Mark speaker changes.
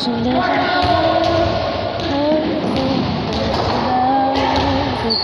Speaker 1: 心的。之后我们不是